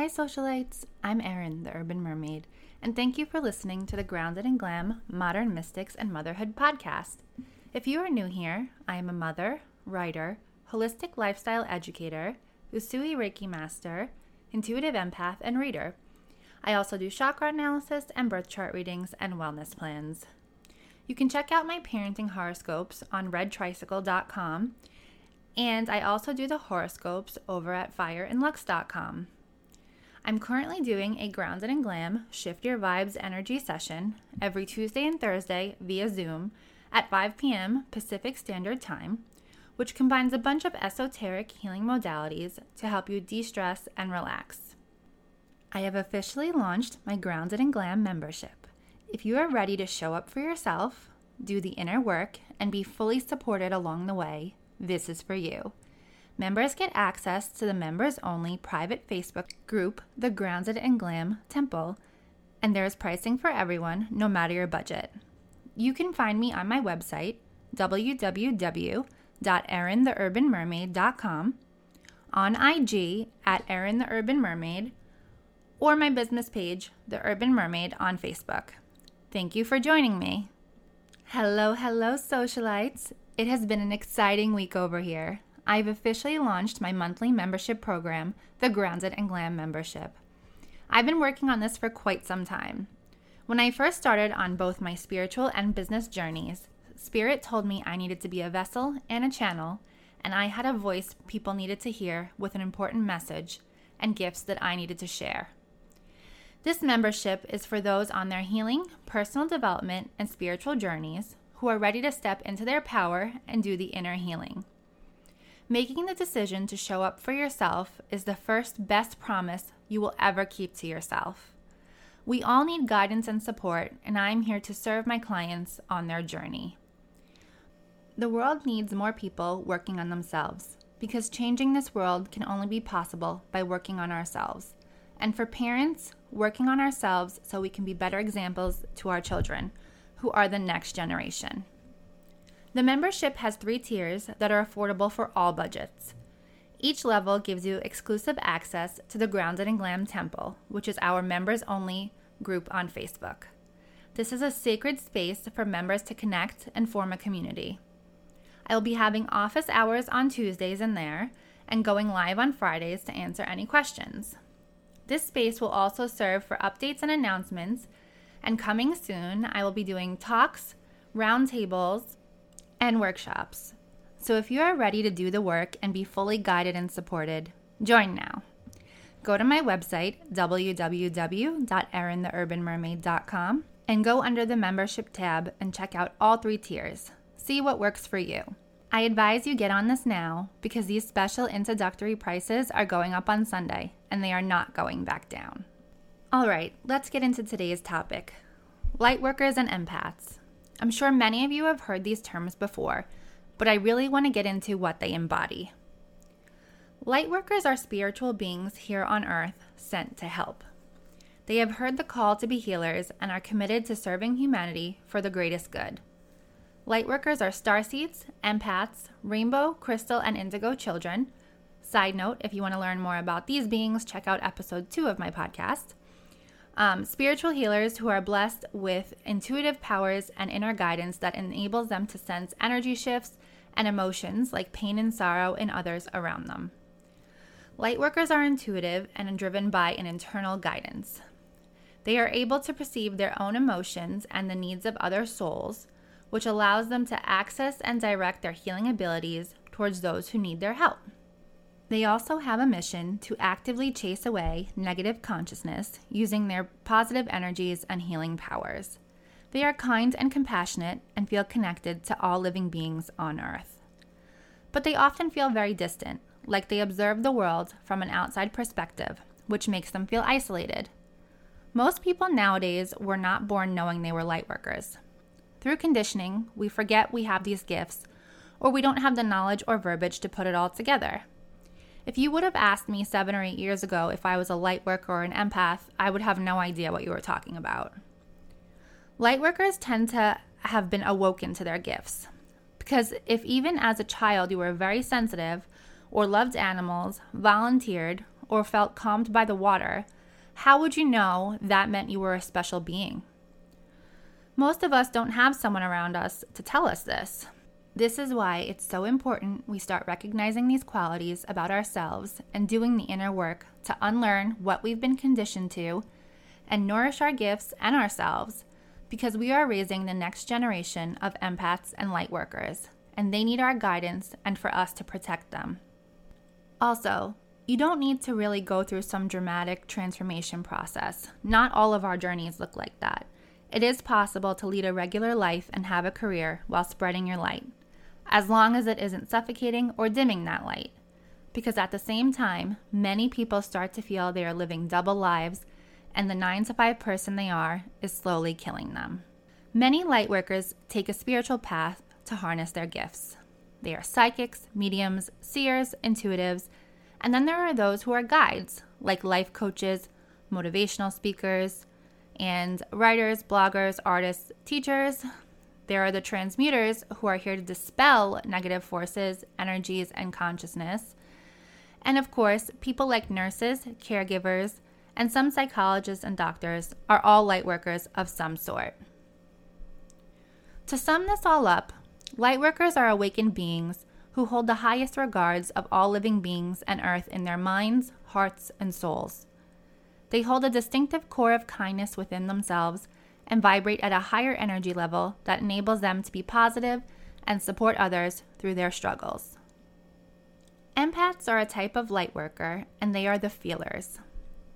Hi, socialites. I'm Erin, the Urban Mermaid, and thank you for listening to the Grounded and Glam Modern Mystics and Motherhood podcast. If you are new here, I am a mother, writer, holistic lifestyle educator, Usui Reiki master, intuitive empath, and reader. I also do chakra analysis and birth chart readings and wellness plans. You can check out my parenting horoscopes on redtricycle.com, and I also do the horoscopes over at fireandlux.com. I'm currently doing a Grounded and Glam Shift Your Vibes Energy session every Tuesday and Thursday via Zoom at 5 p.m. Pacific Standard Time, which combines a bunch of esoteric healing modalities to help you de stress and relax. I have officially launched my Grounded and Glam membership. If you are ready to show up for yourself, do the inner work, and be fully supported along the way, this is for you. Members get access to the members only private Facebook group, The Grounded in Glam Temple, and there is pricing for everyone, no matter your budget. You can find me on my website, www.erintheurbanmermaid.com, on IG at Erin the Urban Mermaid, or my business page, The Urban Mermaid, on Facebook. Thank you for joining me. Hello, hello, socialites. It has been an exciting week over here. I've officially launched my monthly membership program, the Grounded and Glam membership. I've been working on this for quite some time. When I first started on both my spiritual and business journeys, Spirit told me I needed to be a vessel and a channel, and I had a voice people needed to hear with an important message and gifts that I needed to share. This membership is for those on their healing, personal development, and spiritual journeys who are ready to step into their power and do the inner healing. Making the decision to show up for yourself is the first best promise you will ever keep to yourself. We all need guidance and support, and I'm here to serve my clients on their journey. The world needs more people working on themselves because changing this world can only be possible by working on ourselves. And for parents, working on ourselves so we can be better examples to our children, who are the next generation. The membership has three tiers that are affordable for all budgets. Each level gives you exclusive access to the Grounded in Glam Temple, which is our members only group on Facebook. This is a sacred space for members to connect and form a community. I will be having office hours on Tuesdays in there and going live on Fridays to answer any questions. This space will also serve for updates and announcements, and coming soon, I will be doing talks, roundtables, and workshops. So if you are ready to do the work and be fully guided and supported, join now. Go to my website, www.erintheurbanmermaid.com, and go under the membership tab and check out all three tiers. See what works for you. I advise you get on this now because these special introductory prices are going up on Sunday and they are not going back down. All right, let's get into today's topic Lightworkers and empaths. I'm sure many of you have heard these terms before, but I really want to get into what they embody. Lightworkers are spiritual beings here on earth sent to help. They have heard the call to be healers and are committed to serving humanity for the greatest good. Lightworkers are starseeds, empaths, rainbow, crystal, and indigo children. Side note if you want to learn more about these beings, check out episode two of my podcast. Um, spiritual healers who are blessed with intuitive powers and inner guidance that enables them to sense energy shifts and emotions like pain and sorrow in others around them. Lightworkers are intuitive and driven by an internal guidance. They are able to perceive their own emotions and the needs of other souls, which allows them to access and direct their healing abilities towards those who need their help. They also have a mission to actively chase away negative consciousness using their positive energies and healing powers. They are kind and compassionate and feel connected to all living beings on Earth. But they often feel very distant, like they observe the world from an outside perspective, which makes them feel isolated. Most people nowadays were not born knowing they were lightworkers. Through conditioning, we forget we have these gifts, or we don't have the knowledge or verbiage to put it all together. If you would have asked me seven or eight years ago if I was a light worker or an empath, I would have no idea what you were talking about. Light workers tend to have been awoken to their gifts. Because if even as a child you were very sensitive, or loved animals, volunteered, or felt calmed by the water, how would you know that meant you were a special being? Most of us don't have someone around us to tell us this. This is why it's so important we start recognizing these qualities about ourselves and doing the inner work to unlearn what we've been conditioned to and nourish our gifts and ourselves because we are raising the next generation of empaths and light workers, and they need our guidance and for us to protect them. Also, you don't need to really go through some dramatic transformation process. Not all of our journeys look like that. It is possible to lead a regular life and have a career while spreading your light, as long as it isn't suffocating or dimming that light. Because at the same time, many people start to feel they are living double lives, and the 9 to 5 person they are is slowly killing them. Many light workers take a spiritual path to harness their gifts. They are psychics, mediums, seers, intuitives, and then there are those who are guides, like life coaches, motivational speakers, and writers, bloggers, artists, teachers. There are the transmuters who are here to dispel negative forces, energies, and consciousness. And of course, people like nurses, caregivers, and some psychologists and doctors are all light workers of some sort. To sum this all up, light workers are awakened beings who hold the highest regards of all living beings and earth in their minds, hearts, and souls. They hold a distinctive core of kindness within themselves and vibrate at a higher energy level that enables them to be positive and support others through their struggles. Empaths are a type of light worker, and they are the feelers.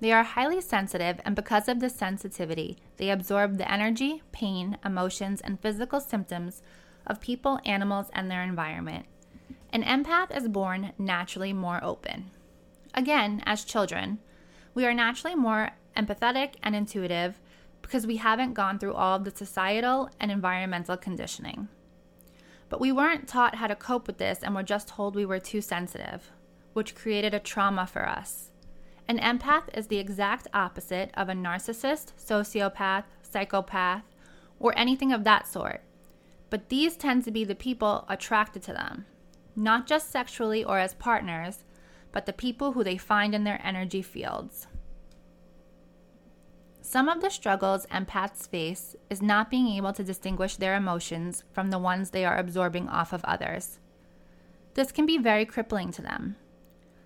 They are highly sensitive, and because of this sensitivity, they absorb the energy, pain, emotions, and physical symptoms of people, animals, and their environment. An empath is born naturally more open. Again, as children, we are naturally more empathetic and intuitive because we haven't gone through all of the societal and environmental conditioning. But we weren't taught how to cope with this and were just told we were too sensitive, which created a trauma for us. An empath is the exact opposite of a narcissist, sociopath, psychopath, or anything of that sort. But these tend to be the people attracted to them, not just sexually or as partners, but the people who they find in their energy fields. Some of the struggles empaths face is not being able to distinguish their emotions from the ones they are absorbing off of others. This can be very crippling to them.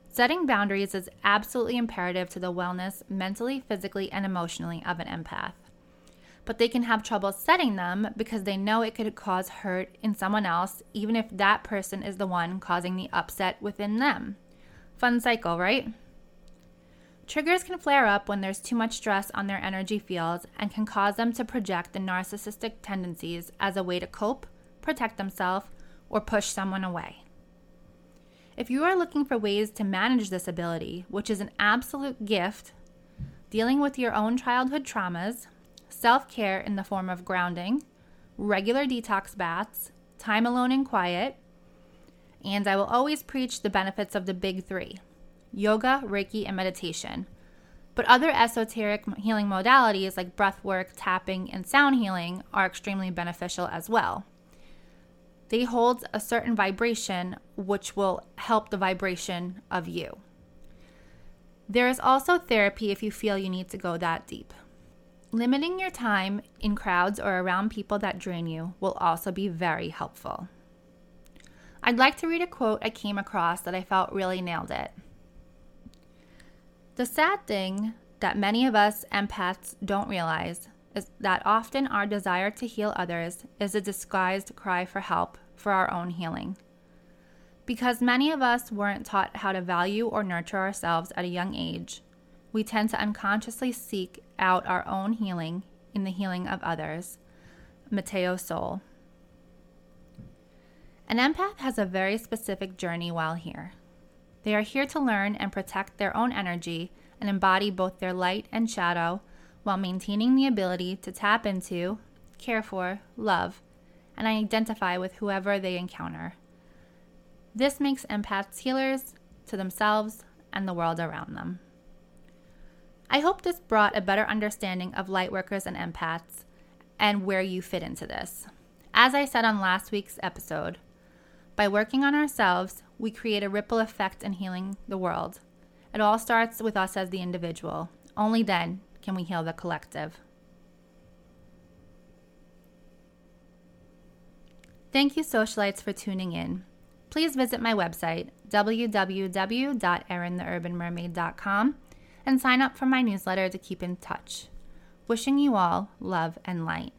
Setting boundaries is absolutely imperative to the wellness mentally, physically, and emotionally of an empath. But they can have trouble setting them because they know it could cause hurt in someone else, even if that person is the one causing the upset within them. Fun cycle, right? Triggers can flare up when there's too much stress on their energy fields and can cause them to project the narcissistic tendencies as a way to cope, protect themselves, or push someone away. If you are looking for ways to manage this ability, which is an absolute gift, dealing with your own childhood traumas, self care in the form of grounding, regular detox baths, time alone and quiet, and I will always preach the benefits of the big three yoga, Reiki, and meditation. But other esoteric healing modalities like breath work, tapping, and sound healing are extremely beneficial as well. They hold a certain vibration which will help the vibration of you. There is also therapy if you feel you need to go that deep. Limiting your time in crowds or around people that drain you will also be very helpful. I'd like to read a quote I came across that I felt really nailed it. The sad thing that many of us empaths don't realize is that often our desire to heal others is a disguised cry for help for our own healing. Because many of us weren't taught how to value or nurture ourselves at a young age, we tend to unconsciously seek out our own healing in the healing of others. Mateo Sol. An empath has a very specific journey while here. They are here to learn and protect their own energy and embody both their light and shadow while maintaining the ability to tap into, care for, love, and identify with whoever they encounter. This makes empaths healers to themselves and the world around them. I hope this brought a better understanding of lightworkers and empaths and where you fit into this. As I said on last week's episode, by working on ourselves, we create a ripple effect in healing the world. It all starts with us as the individual. Only then can we heal the collective. Thank you, socialites, for tuning in. Please visit my website, www.erintheurbanmermaid.com, and sign up for my newsletter to keep in touch. Wishing you all love and light.